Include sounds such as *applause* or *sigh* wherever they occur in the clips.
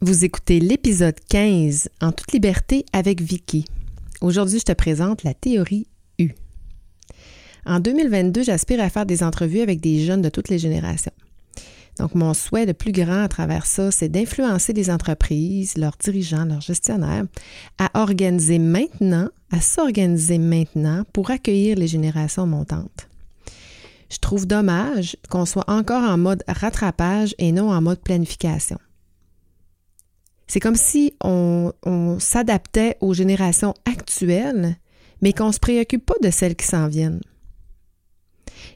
Vous écoutez l'épisode 15 en toute liberté avec Vicky. Aujourd'hui, je te présente la théorie U. En 2022, j'aspire à faire des entrevues avec des jeunes de toutes les générations. Donc, mon souhait le plus grand à travers ça, c'est d'influencer les entreprises, leurs dirigeants, leurs gestionnaires, à organiser maintenant, à s'organiser maintenant pour accueillir les générations montantes. Je trouve dommage qu'on soit encore en mode rattrapage et non en mode planification. C'est comme si on, s'adaptait aux générations actuelles, mais qu'on ne se préoccupe pas de celles qui s'en viennent.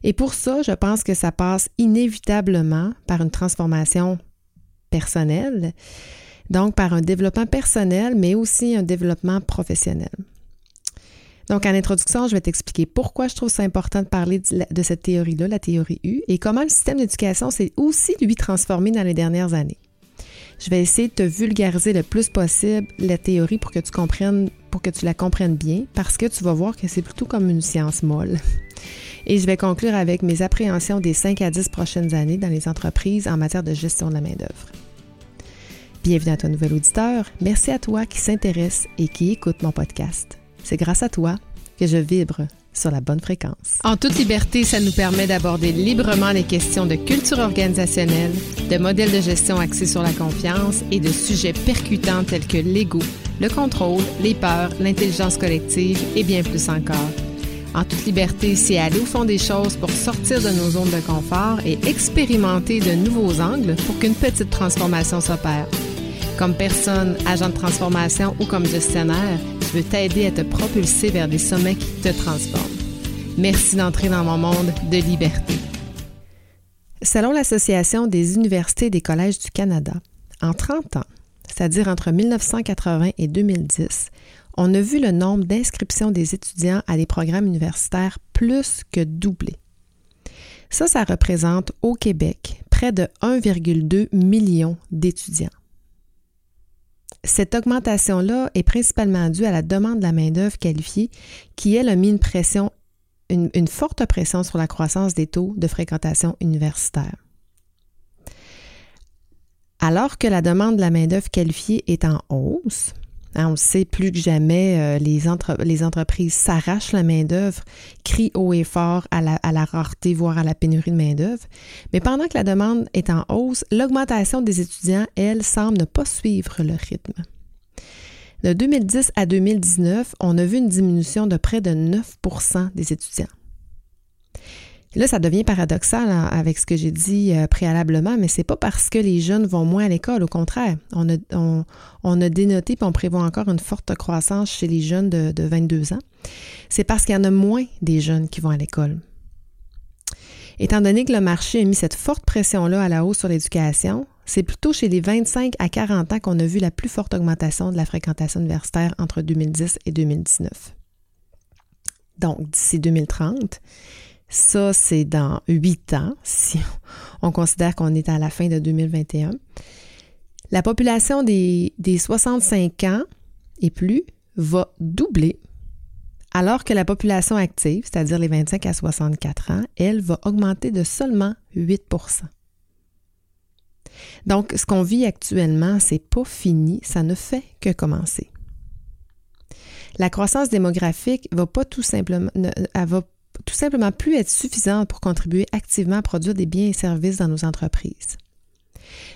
Et pour ça, je pense que ça passe inévitablement par une transformation personnelle, donc par un développement personnel, mais aussi un développement professionnel. Donc, en introduction, je vais t'expliquer pourquoi je trouve ça important de parler de, cette théorie-là, la théorie U, et comment le système d'éducation s'est aussi, lui, transformé dans les dernières années. Je vais essayer de te vulgariser le plus possible la théorie pour que tu comprennes, pour que tu la comprennes bien, parce que tu vas voir que c'est plutôt comme une science molle. *laughs* Et je vais conclure avec mes appréhensions des 5 à 10 prochaines années dans les entreprises en matière de gestion de la main-d'œuvre. Bienvenue à toi, nouvel auditeur. Merci à toi qui s'intéresse et qui écoute mon podcast. C'est grâce à toi que je vibre sur la bonne fréquence. En toute liberté, ça nous permet d'aborder librement les questions de culture organisationnelle, de modèles de gestion axés sur la confiance et de sujets percutants tels que l'ego, le contrôle, les peurs, l'intelligence collective et bien plus encore. En toute liberté, c'est aller au fond des choses pour sortir de nos zones de confort et expérimenter de nouveaux angles pour qu'une petite transformation s'opère. Comme personne, agent de transformation ou comme gestionnaire, je veux t'aider à te propulser vers des sommets qui te transforment. Merci d'entrer dans mon monde de liberté. Selon l'Association des universités et des collèges du Canada, en 30 ans, c'est-à-dire entre 1980 et 2010, on a vu le nombre d'inscriptions des étudiants à des programmes universitaires plus que doubler. Ça, ça représente au Québec près de 1,2 million d'étudiants. Cette augmentation-là est principalement due à la demande de la main-d'œuvre qualifiée qui, elle, a mis une pression, une, une forte pression sur la croissance des taux de fréquentation universitaire. Alors que la demande de la main-d'œuvre qualifiée est en hausse, Hein, on le sait plus que jamais, euh, les, les, entreprises s'arrachent la main-d'œuvre, crient haut et fort à la, à la, rareté, voire à la pénurie de main-d'œuvre. Mais pendant que la demande est en hausse, l'augmentation des étudiants, elle, semble ne pas suivre le rythme. De 2010 à 2019, on a vu une diminution de près de 9% des étudiants. Là, ça devient paradoxal hein, avec ce que j'ai dit euh, préalablement, mais c'est pas parce que les jeunes vont moins à l'école. Au contraire, on a, dénoté et on prévoit encore une forte croissance chez les jeunes de, de 22 ans. C'est parce qu'il y en a moins des jeunes qui vont à l'école. Étant donné que le marché a mis cette forte pression-là à la hausse sur l'éducation, c'est plutôt chez les 25 à 40 ans qu'on a vu la plus forte augmentation de la fréquentation universitaire entre 2010 et 2019. Donc, d'ici 2030, ça, c'est dans huit ans, *laughs* si on considère qu'on est à la fin de 2021. La population des, 65 ans et plus va doubler, alors que la population active, c'est-à-dire les 25 à 64 ans, elle va augmenter de seulement 8% Donc, ce qu'on vit actuellement, c'est pas fini, ça ne fait que commencer. La croissance démographique va pas tout simplement, elle va tout simplement plus être suffisante pour contribuer activement à produire des biens et services dans nos entreprises.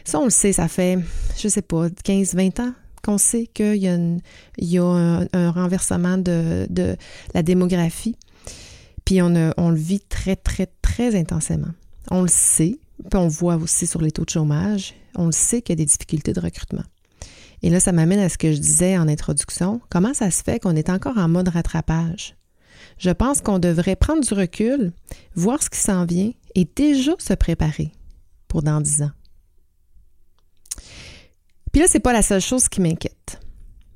Ça, on le sait, ça fait, je ne sais pas, 15-20 ans qu'on sait qu'il y a, un, renversement de, la démographie. Puis on, on le vit très, très, très intensément. On le sait, puis on voit aussi sur les taux de chômage, on le sait qu'il y a des difficultés de recrutement. Et là, ça m'amène à ce que je disais en introduction. Comment ça se fait qu'on est encore en mode rattrapage? Je pense qu'on devrait prendre du recul, voir ce qui s'en vient et déjà se préparer pour dans dix ans. Puis là, ce n'est pas la seule chose qui m'inquiète.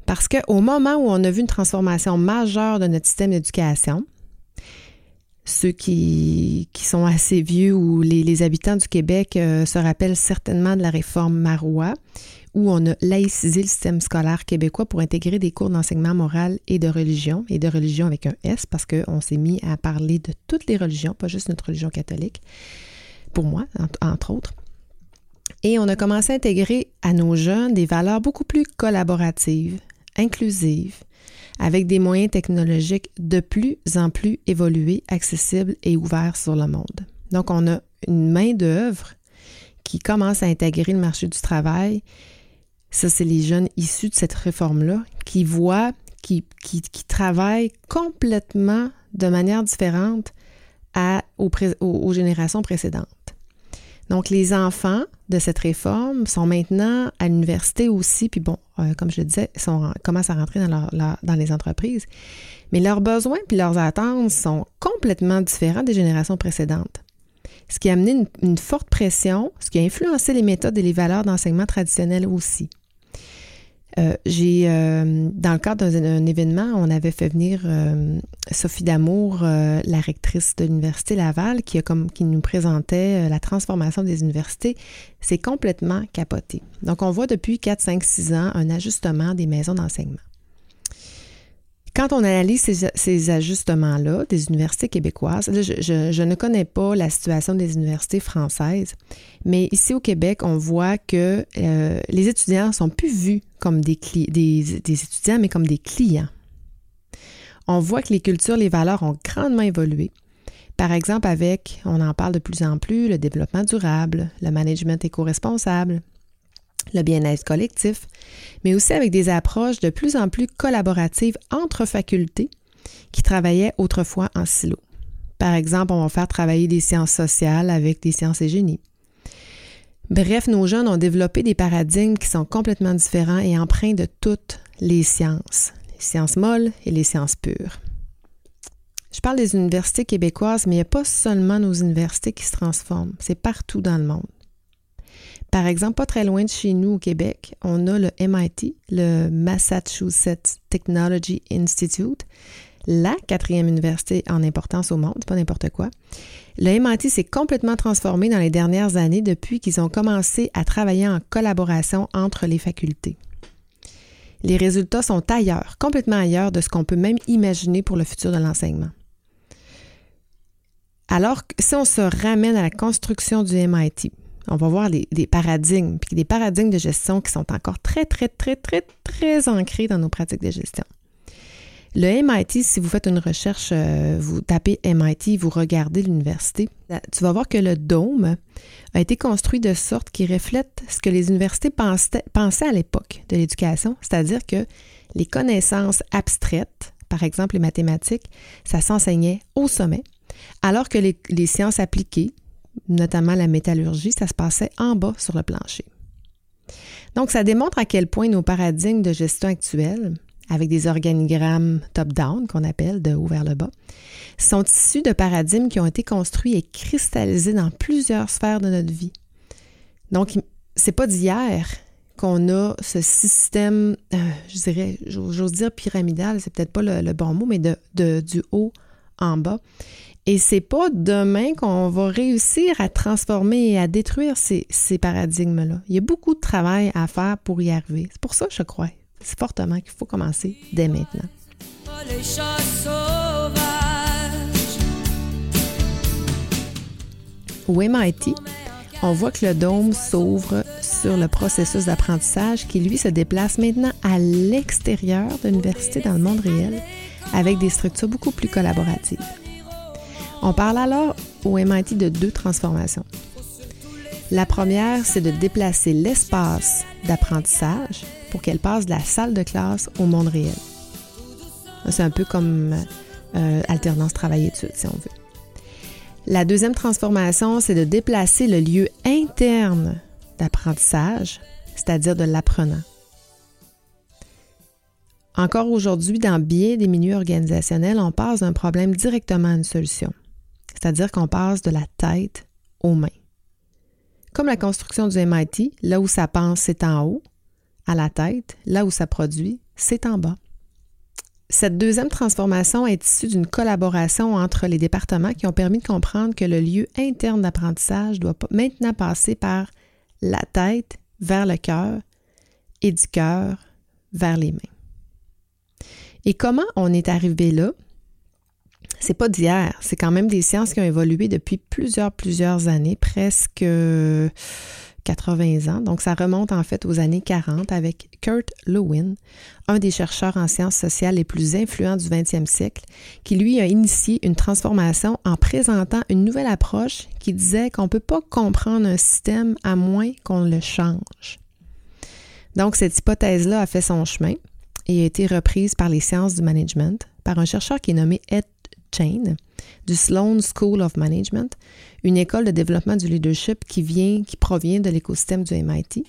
Parce qu'au moment où on a vu une transformation majeure de notre système d'éducation, ceux qui, sont assez vieux ou les, habitants du Québec euh, se rappellent certainement de la réforme Marois, où on a laïcisé le système scolaire québécois pour intégrer des cours d'enseignement moral et de religion, et de religion avec un S, parce qu'on s'est mis à parler de toutes les religions, pas juste notre religion catholique, pour moi, entre autres. Et on a commencé à intégrer à nos jeunes des valeurs beaucoup plus collaboratives, inclusives, avec des moyens technologiques de plus en plus évolués, accessibles et ouverts sur le monde. Donc, on a une main-d'œuvre qui commence à intégrer le marché du travail. Ça, c'est les jeunes issus de cette réforme-là qui voient, qui, qui, travaillent complètement de manière différente aux générations précédentes. Donc, les enfants de cette réforme sont maintenant à l'université aussi, puis bon, euh, comme je le disais, commencent à rentrer dans, les entreprises. Mais leurs besoins puis leurs attentes sont complètement différents des générations précédentes. Ce qui a amené une, une forte pression, ce qui a influencé les méthodes et les valeurs d'enseignement traditionnelles aussi. Euh, j'ai, euh, dans le cadre d'un événement, on avait fait venir euh, Sophie Damour, la rectrice de l'Université Laval, qui, nous présentait la transformation des universités. C'est complètement capoté. Donc, on voit depuis 4, 5, 6 ans un ajustement des maisons d'enseignement. Quand on analyse ces, ajustements-là des universités québécoises, je, ne connais pas la situation des universités françaises, mais ici au Québec, on voit que euh, les étudiants sont plus vus comme des, étudiants, mais comme des clients. On voit que les cultures, les valeurs ont grandement évolué. Par exemple, avec, on en parle de plus en plus, le développement durable, le management éco-responsable, le bien-être collectif, mais aussi avec des approches de plus en plus collaboratives entre facultés qui travaillaient autrefois en silo. Par exemple, on va faire travailler des sciences sociales avec des sciences et génie. Bref, nos jeunes ont développé des paradigmes qui sont complètement différents et empreints de toutes les sciences, les sciences molles et les sciences pures. Je parle des universités québécoises, mais il n'y a pas seulement nos universités qui se transforment, c'est partout dans le monde. Par exemple, pas très loin de chez nous au Québec, on a le MIT, le Massachusetts Technology Institute, la quatrième université en importance au monde, pas n'importe quoi. Le MIT s'est complètement transformé dans les dernières années depuis qu'ils ont commencé à travailler en collaboration entre les facultés. Les résultats sont ailleurs, complètement ailleurs de ce qu'on peut même imaginer pour le futur de l'enseignement. Alors, si on se ramène à la construction du MIT, on va voir des, paradigmes, puis des paradigmes de gestion qui sont encore très, très, très, très, très ancrés dans nos pratiques de gestion. Le MIT, si vous faites une recherche, euh, vous tapez MIT, vous regardez l'université, tu vas voir que le dôme a été construit de sorte qu'il reflète ce que les universités pensaient, pensaient à l'époque de l'éducation, c'est-à-dire que les connaissances abstraites, par exemple les mathématiques, ça s'enseignait au sommet, alors que les sciences appliquées, notamment la métallurgie, ça se passait en bas sur le plancher. Donc, ça démontre à quel point nos paradigmes de gestion actuels, avec des organigrammes top-down qu'on appelle de haut vers le bas, sont issus de paradigmes qui ont été construits et cristallisés dans plusieurs sphères de notre vie. Donc, c'est pas d'hier qu'on a ce système, euh, je dirais, j'ose dire pyramidal, c'est peut-être pas le, bon mot, mais de, du haut en bas. Et c'est pas demain qu'on va réussir à transformer et à détruire ces, paradigmes-là. Il y a beaucoup de travail à faire pour y arriver. C'est pour ça, je crois, c'est fortement qu'il faut commencer dès maintenant. Au MIT, on voit que le dôme s'ouvre sur le processus d'apprentissage qui, lui, se déplace maintenant à l'extérieur de l'université dans le monde réel avec des structures beaucoup plus collaboratives. On parle alors au MIT de deux transformations. La première, c'est de déplacer l'espace d'apprentissage pour qu'elle passe de la salle de classe au monde réel. C'est un peu comme euh, alternance travail-études, si on veut. La deuxième transformation, c'est de déplacer le lieu interne d'apprentissage, c'est-à-dire de l'apprenant. Encore aujourd'hui, dans bien des milieux organisationnels, on passe d'un problème directement à une solution. C'est-à-dire qu'on passe de la tête aux mains. Comme la construction du MIT, là où ça pense, c'est en haut, à la tête, là où ça produit, c'est en bas. Cette deuxième transformation est issue d'une collaboration entre les départements qui ont permis de comprendre que le lieu interne d'apprentissage doit maintenant passer par la tête vers le cœur et du cœur vers les mains. Et comment on est arrivé là? C'est pas d'hier, c'est quand même des sciences qui ont évolué depuis plusieurs, plusieurs années, presque 80 ans. Donc, ça remonte en fait aux années 40 avec Kurt Lewin, un des chercheurs en sciences sociales les plus influents du 20e siècle, qui lui a initié une transformation en présentant une nouvelle approche qui disait qu'on ne peut pas comprendre un système à moins qu'on le change. Donc, cette hypothèse-là a fait son chemin et a été reprise par les sciences du management par un chercheur qui est nommé Ed Chain du Sloan School of Management, une école de développement du leadership qui vient, qui provient de l'écosystème du MIT.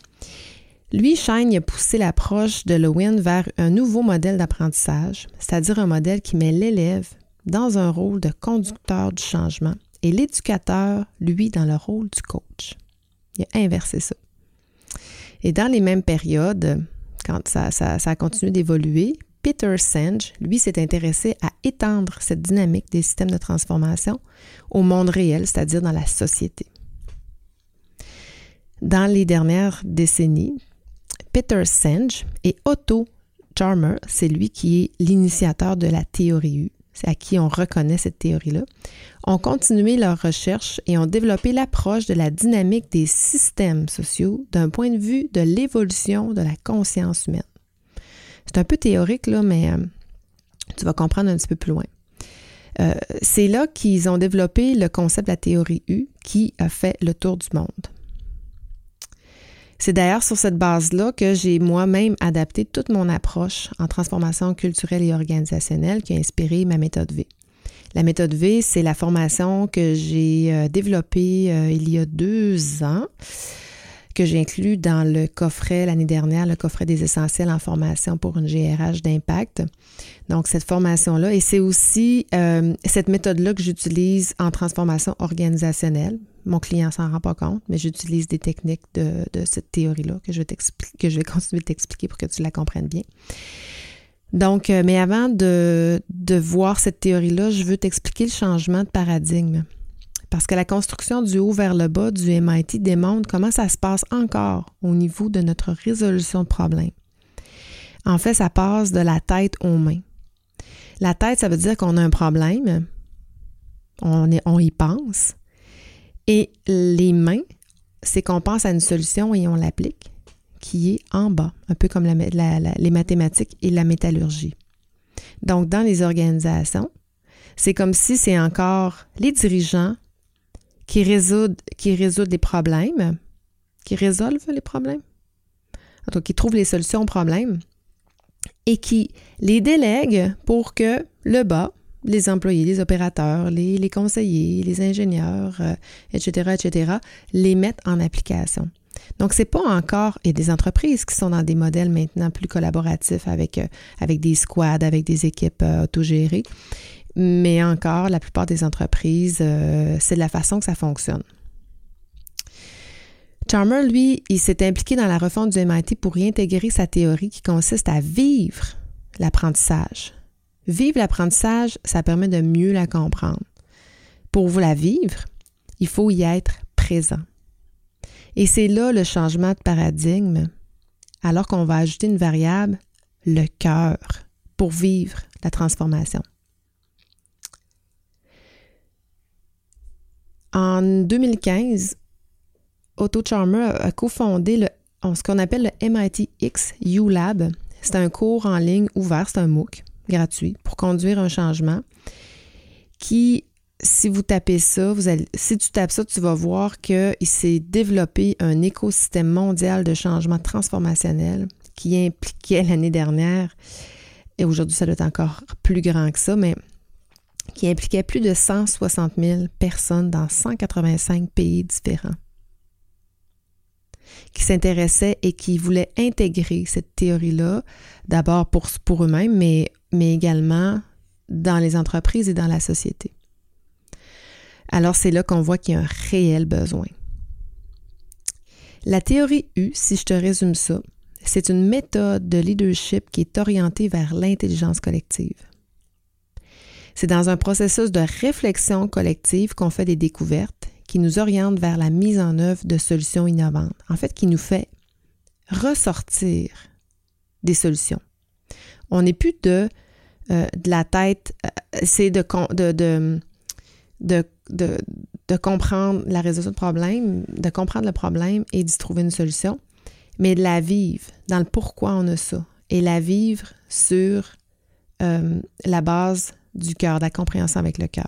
Lui, Shine a poussé l'approche de Lewin vers un nouveau modèle d'apprentissage, c'est-à-dire un modèle qui met l'élève dans un rôle de conducteur du changement et l'éducateur, lui, dans le rôle du coach. Il a inversé ça. Et dans les mêmes périodes, quand ça, ça a continué d'évoluer, Peter Senge, lui, s'est intéressé à étendre cette dynamique des systèmes de transformation au monde réel, c'est-à-dire dans la société. Dans les dernières décennies, Peter Senge et Otto Charmer, c'est lui qui est l'initiateur de la théorie U, c'est à qui on reconnaît cette théorie-là, ont continué leurs recherches et ont développé l'approche de la dynamique des systèmes sociaux d'un point de vue de l'évolution de la conscience humaine. C'est un peu théorique, là, mais euh, tu vas comprendre un petit peu plus loin. Euh, c'est là qu'ils ont développé le concept de la théorie U qui a fait le tour du monde. C'est d'ailleurs sur cette base-là que j'ai moi-même adapté toute mon approche en transformation culturelle et organisationnelle qui a inspiré ma méthode V. La méthode V, c'est la formation que j'ai euh, développée il y a deux ans que j'ai inclus dans le coffret l'année dernière, le coffret des essentiels en formation pour une GRH d'impact. Donc, cette formation-là, et c'est aussi euh, cette méthode-là que j'utilise en transformation organisationnelle. Mon client s'en rend pas compte, mais j'utilise des techniques de, cette théorie-là que je, que je vais *laughs* continuer de t'expliquer pour que tu la comprennes bien. Donc, euh, mais avant de, de voir cette théorie-là, je veux t'expliquer le changement de paradigme parce que la construction du haut vers le bas du MIT démontre comment ça se passe encore au niveau de notre résolution de problèmes. En fait, ça passe de la tête aux mains. La tête, ça veut dire qu'on a un problème, on, y pense, et les mains, c'est qu'on pense à une solution et on l'applique, qui est en bas, un peu comme les mathématiques et la métallurgie. Donc, dans les organisations, c'est comme si c'est encore les dirigeants qui résoudent, qui les problèmes, qui résolvent les problèmes, donc qui trouvent les solutions aux problèmes et qui les délèguent pour que le bas, les employés, les opérateurs, les, conseillers, les ingénieurs, etc., euh, etc., les mettent en application. Donc, c'est pas encore, il y a des entreprises qui sont dans des modèles maintenant plus collaboratifs avec, euh, avec des squads, avec des équipes euh, autogérées. Mais encore, la plupart des entreprises, euh, c'est de la façon que ça fonctionne. Charmer, lui, il s'est impliqué dans la refonte du MIT pour réintégrer sa théorie qui consiste à vivre l'apprentissage. Vivre l'apprentissage, ça permet de mieux la comprendre. Pour vous la vivre, il faut y être présent. Et c'est là le changement de paradigme, alors qu'on va ajouter une variable, le cœur, pour vivre la transformation. En 2015, Otto Charmer a cofondé ce qu'on appelle le MIT X U Lab. C'est un cours en ligne ouvert, c'est un MOOC gratuit pour conduire un changement qui, si vous tapez ça, vous allez, si tu tapes ça, tu vas voir qu'il s'est développé un écosystème mondial de changement transformationnel qui impliquait l'année dernière, et aujourd'hui ça doit être encore plus grand que ça, mais qui impliquait plus de 160 000 personnes dans 185 pays différents, qui s'intéressaient et qui voulaient intégrer cette théorie-là, d'abord pour, eux-mêmes, mais, mais également dans les entreprises et dans la société. Alors c'est là qu'on voit qu'il y a un réel besoin. La théorie U, si je te résume ça, c'est une méthode de leadership qui est orientée vers l'intelligence collective. C'est dans un processus de réflexion collective qu'on fait des découvertes qui nous orientent vers la mise en œuvre de solutions innovantes, en fait, qui nous fait ressortir des solutions. On n'est plus de, euh, la tête, euh, c'est de comprendre la résolution de problème, de comprendre le problème et d'y trouver une solution, mais de la vivre dans le pourquoi on a ça et la vivre sur euh, la base du cœur, de la compréhension avec le cœur.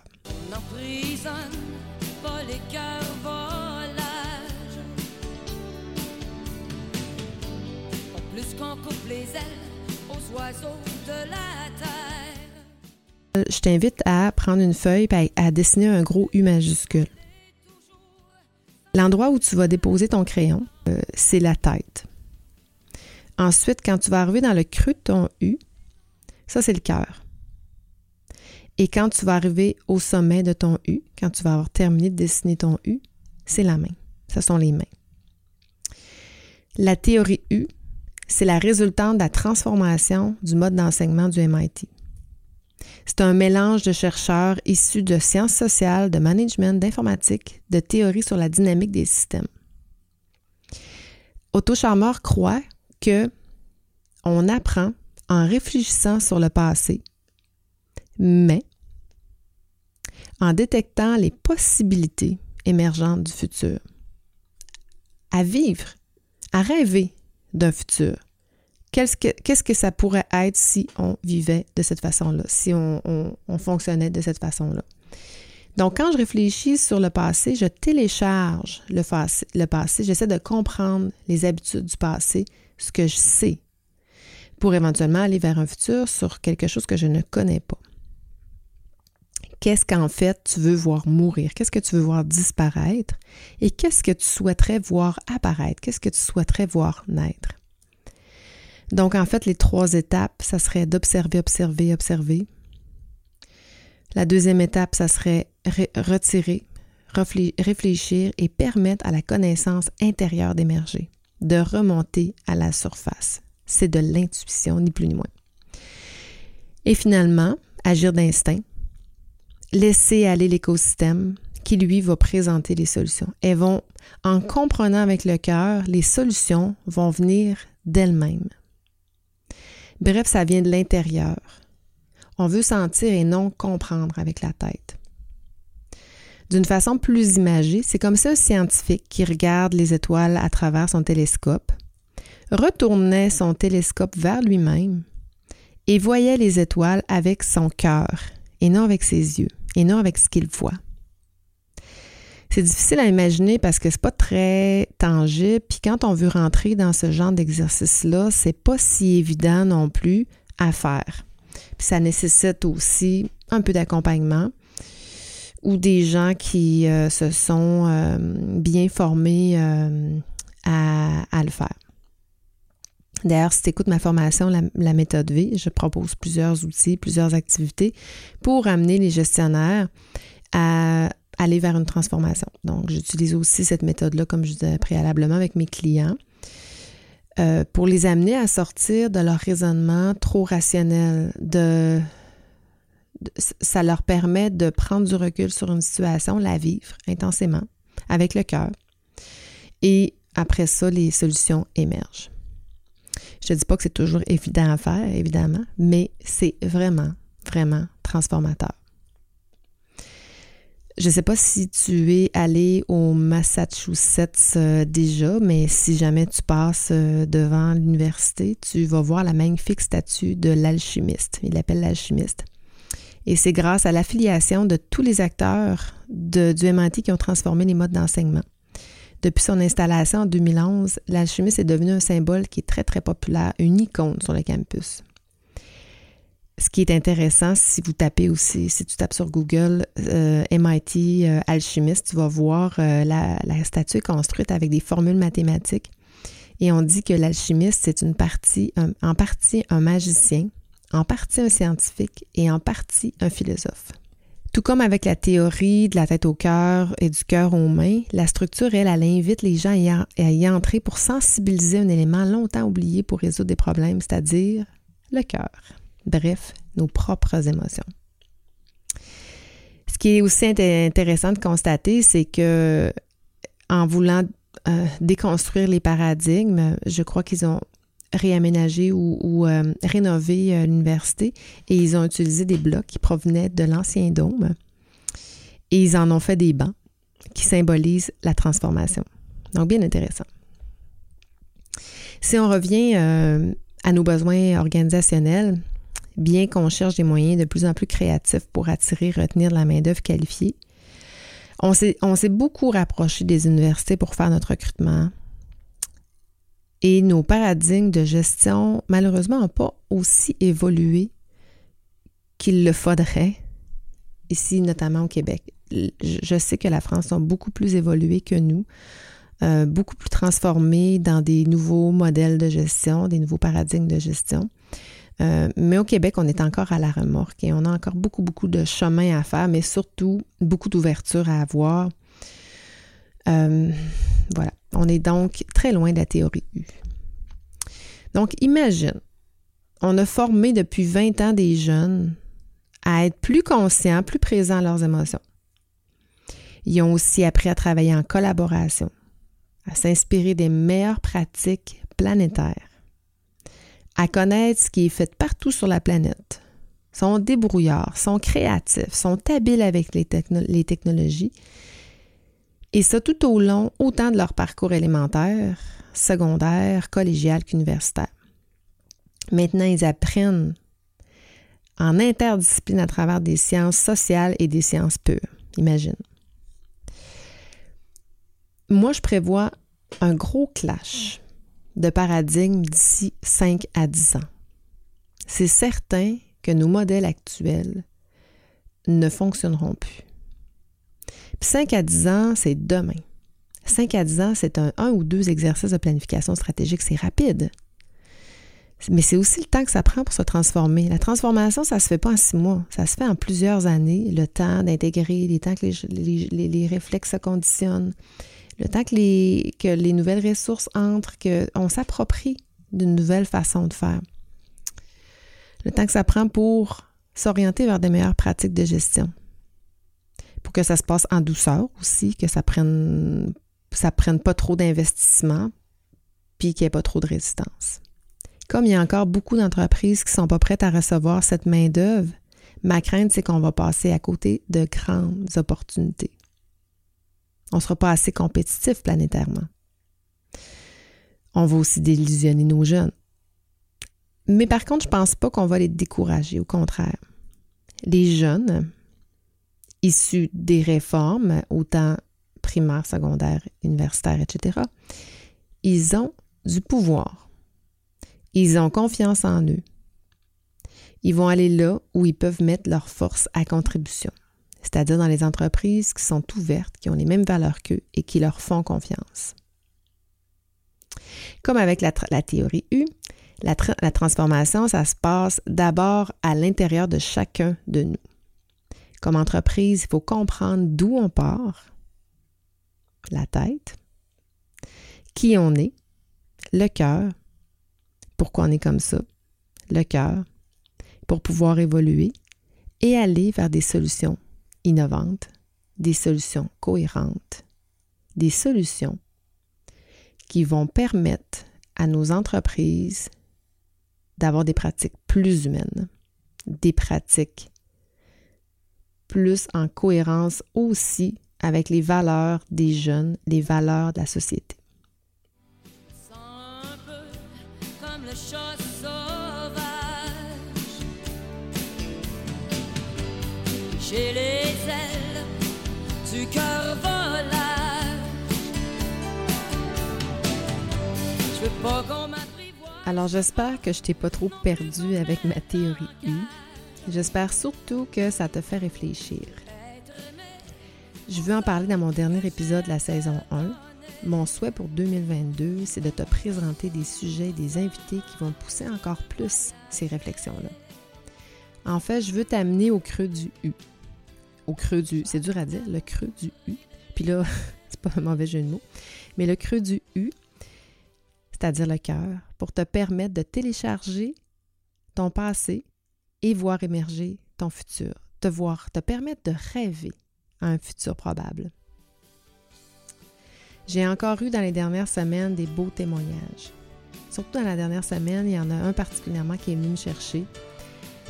Je t'invite à prendre une feuille et à, dessiner un gros U majuscule. L'endroit où tu vas déposer ton crayon, euh, c'est la tête. Ensuite, quand tu vas arriver dans le creux de ton U, ça c'est le cœur. Et quand tu vas arriver au sommet de ton U, quand tu vas avoir terminé de dessiner ton U, c'est la main. Ce sont les mains. La théorie U, c'est la résultante de la transformation du mode d'enseignement du MIT. C'est un mélange de chercheurs issus de sciences sociales, de management, d'informatique, de théories sur la dynamique des systèmes. Otto Scharmer croit que on apprend en réfléchissant sur le passé, mais en détectant les possibilités émergentes du futur. À vivre, à rêver d'un futur. Qu'est-ce que, ça pourrait être si on vivait de cette façon-là, si on, fonctionnait de cette façon-là? Donc, quand je réfléchis sur le passé, je télécharge le passé, j'essaie de comprendre les habitudes du passé, ce que je sais, pour éventuellement aller vers un futur sur quelque chose que je ne connais pas. Qu'est-ce qu'en fait tu veux voir mourir? Qu'est-ce que tu veux voir disparaître? Et qu'est-ce que tu souhaiterais voir apparaître? Qu'est-ce que tu souhaiterais voir naître? Donc, en fait, les trois étapes, ça serait d'observer, observer, observer. La deuxième étape, ça serait retirer, réfléchir et permettre à la connaissance intérieure d'émerger, de remonter à la surface. C'est de l'intuition, ni plus ni moins. Et finalement, agir d'instinct, laisser aller l'écosystème qui, lui, va présenter les solutions. Elles vont, en comprenant avec le cœur, les solutions vont venir d'elles-mêmes. Bref, ça vient de l'intérieur. On veut sentir et non comprendre avec la tête. D'une façon plus imagée, c'est comme ça un scientifique qui regarde les étoiles à travers son télescope, retournait son télescope vers lui-même et voyait les étoiles avec son cœur et non avec ses yeux et non avec ce qu'il voit. C'est difficile à imaginer parce que c'est pas très tangible. Puis quand on veut rentrer dans ce genre d'exercice-là, c'est pas si évident non plus à faire. Puis ça nécessite aussi un peu d'accompagnement ou des gens qui euh, se sont euh, bien formés euh, à, le faire. D'ailleurs, si tu écoutes ma formation, la, méthode V, je propose plusieurs outils, plusieurs activités pour amener les gestionnaires à aller vers une transformation. Donc, j'utilise aussi cette méthode-là, comme je disais préalablement, avec mes clients. Euh, pour les amener à sortir de leur raisonnement trop rationnel, ça leur permet de prendre du recul sur une situation, la vivre intensément, avec le cœur. Et après ça, les solutions émergent. Je ne dis pas que c'est toujours évident à faire, évidemment, mais c'est vraiment, vraiment transformateur. Je ne sais pas si tu es allé au Massachusetts euh, déjà, mais si jamais tu passes euh, devant l'université, tu vas voir la magnifique statue de l'alchimiste. Il l'appelle l'alchimiste. Et c'est grâce à l'affiliation de tous les acteurs du MIT qui ont transformé les modes d'enseignement. Depuis son installation en 2011, l'alchimiste est devenu un symbole qui est très, très populaire, une icône sur le campus ce qui est intéressant, si vous tapez aussi, si tu tapes sur Google euh, MIT euh, alchimiste, tu vas voir euh, la, statue construite avec des formules mathématiques. Et on dit que l'alchimiste, c'est en partie un magicien, en partie un scientifique et en partie un philosophe. Tout comme avec la théorie de la tête au cœur et du cœur aux mains, la structure, elle, elle invite les gens à y entrer pour sensibiliser un élément longtemps oublié pour résoudre des problèmes, c'est-à-dire le cœur. Bref, nos propres émotions. Ce qui est aussi intéressant de constater, c'est que en voulant euh, déconstruire les paradigmes, je crois qu'ils ont réaménagé ou, euh, rénové euh, l'université et ils ont utilisé des blocs qui provenaient de l'ancien dôme et ils en ont fait des bancs. qui symbolise la transformation. Donc, bien intéressant. Si on revient euh, à nos besoins organisationnels, bien qu'on cherche des moyens de plus en plus créatifs pour attirer et retenir de la main-d'œuvre qualifiée, on s'est beaucoup rapproché des universités pour faire notre recrutement. Et nos paradigmes de gestion, malheureusement, n'ont pas aussi évolué qu'il le faudrait, ici notamment au Québec. Je sais que la France sont beaucoup plus évolués que nous, euh, beaucoup plus transformés dans des nouveaux modèles de gestion, des nouveaux paradigmes de gestion. Euh, mais au Québec, on est encore à la remorque et on a encore beaucoup, beaucoup de chemin à faire, mais surtout beaucoup d'ouverture à avoir. Euh, voilà. On est donc très loin de la théorie U. Donc, imagine, on a formé depuis 20 ans des jeunes à être plus conscients, plus présents à leurs émotions. Ils ont aussi appris à travailler en collaboration, à s'inspirer des meilleures pratiques planétaires à connaître ce qui est fait partout sur la planète, sont débrouillards, sont créatifs, sont habiles avec les, les technologies, et ça tout au long autant de leur parcours élémentaire, secondaire, collégial qu'universitaire. Maintenant, ils apprennent en interdiscipline à travers des sciences sociales et des sciences pures. Imagine. Moi, je prévois un gros clash de paradigme d'ici 5 à 10 ans. C'est certain que nos modèles actuels ne fonctionneront plus. Puis 5 à 10 ans, c'est demain. 5 à 10 ans, c'est un, ou deux exercices de planification stratégique, c'est rapide. Mais c'est aussi le temps que ça prend pour se transformer. La transformation, ça ne se fait pas en six mois, ça se fait en plusieurs années. Le temps d'intégrer, les temps que les réflexes se conditionnent, le temps que les, que les nouvelles ressources entrent, qu'on s'approprie d'une nouvelle façon de faire. Le temps que ça prend pour s'orienter vers des meilleures pratiques de gestion. Pour que ça se passe en douceur aussi, que ça prenne, prenne pas trop d'investissement, puis qu'il n'y ait pas trop de résistance. Comme il y a encore beaucoup d'entreprises qui ne sont pas prêtes à recevoir cette main-d'œuvre, ma crainte, c'est qu'on va passer à côté de grandes opportunités. On ne sera pas assez compétitif planétairement. On va aussi délusionner nos jeunes. Mais par contre, je ne pense pas qu'on va les décourager, au contraire. Les jeunes, issus des réformes, autant primaires, secondaires, universitaires, etc., ils ont du pouvoir. Ils ont confiance en eux. Ils vont aller là où ils peuvent mettre leur force à contribution c'est-à-dire dans les entreprises qui sont ouvertes, qui ont les mêmes valeurs qu'eux et qui leur font confiance. Comme avec la, théorie U, la, la transformation, ça se passe d'abord à l'intérieur de chacun de nous. Comme entreprise, il faut comprendre d'où on part, la tête, qui on est, le cœur, pourquoi on est comme ça, le cœur, pour pouvoir évoluer et aller vers des solutions innovantes, des solutions cohérentes, des solutions qui vont permettre à nos entreprises d'avoir des pratiques plus humaines, des pratiques plus en cohérence aussi avec les valeurs des jeunes, les valeurs de la société. les ailes du cœur Alors j'espère que je t'ai pas trop perdu avec ma théorie U. J'espère surtout que ça te fait réfléchir. Je veux en parler dans mon dernier épisode de la saison 1. Mon souhait pour 2022, c'est de te présenter des sujets, des invités qui vont pousser encore plus ces réflexions-là. En fait, je veux t'amener au creux du U au creux du, c'est dur à dire, le creux du U. Puis là, *laughs* c'est pas un mauvais jeu de mots, mais le creux du U, c'est-à-dire le cœur, pour te permettre de télécharger ton passé et voir émerger ton futur, te voir, te permettre de rêver à un futur probable. J'ai encore eu dans les dernières semaines des beaux témoignages. Surtout dans la dernière semaine, il y en a un particulièrement qui est venu me chercher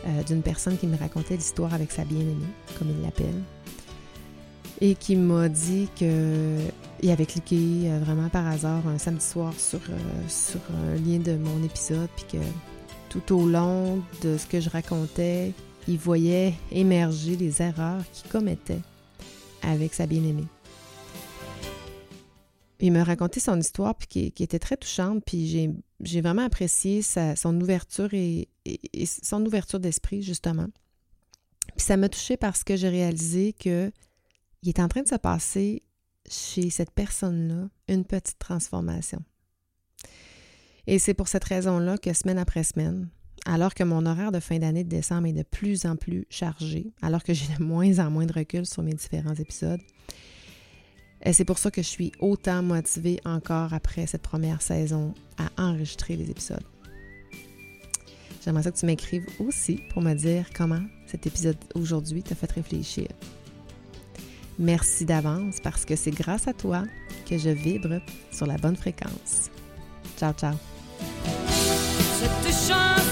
euh, d'une personne qui me racontait l'histoire avec sa bien-aimée, comme il l'appelle. et qui m'a dit qu'il avait cliqué euh, vraiment par hasard un samedi soir sur, euh, sur un lien de mon épisode, puis que tout au long de ce que je racontais, il voyait émerger les erreurs qu'il commettait avec sa bien-aimée. Il m'a raconté son histoire puis qui, était très touchante, puis j'ai vraiment apprécié son ouverture et, son ouverture d'esprit, justement. Puis ça m'a touchée parce que j'ai réalisé que il est en train de se passer chez cette personne-là une petite transformation. Et c'est pour cette raison-là que semaine après semaine, alors que mon horaire de fin d'année de décembre est de plus en plus chargé, alors que j'ai de *laughs* moins en moins de recul sur mes différents épisodes, et c'est pour ça que je suis autant motivée encore après cette première saison à enregistrer les épisodes. J'aimerais ça que tu m'écrives aussi pour me dire comment cet épisode aujourd'hui t'a fait réfléchir. Merci d'avance parce que c'est grâce à toi que je vibre sur la bonne fréquence. Ciao, ciao! C'est Cette chance.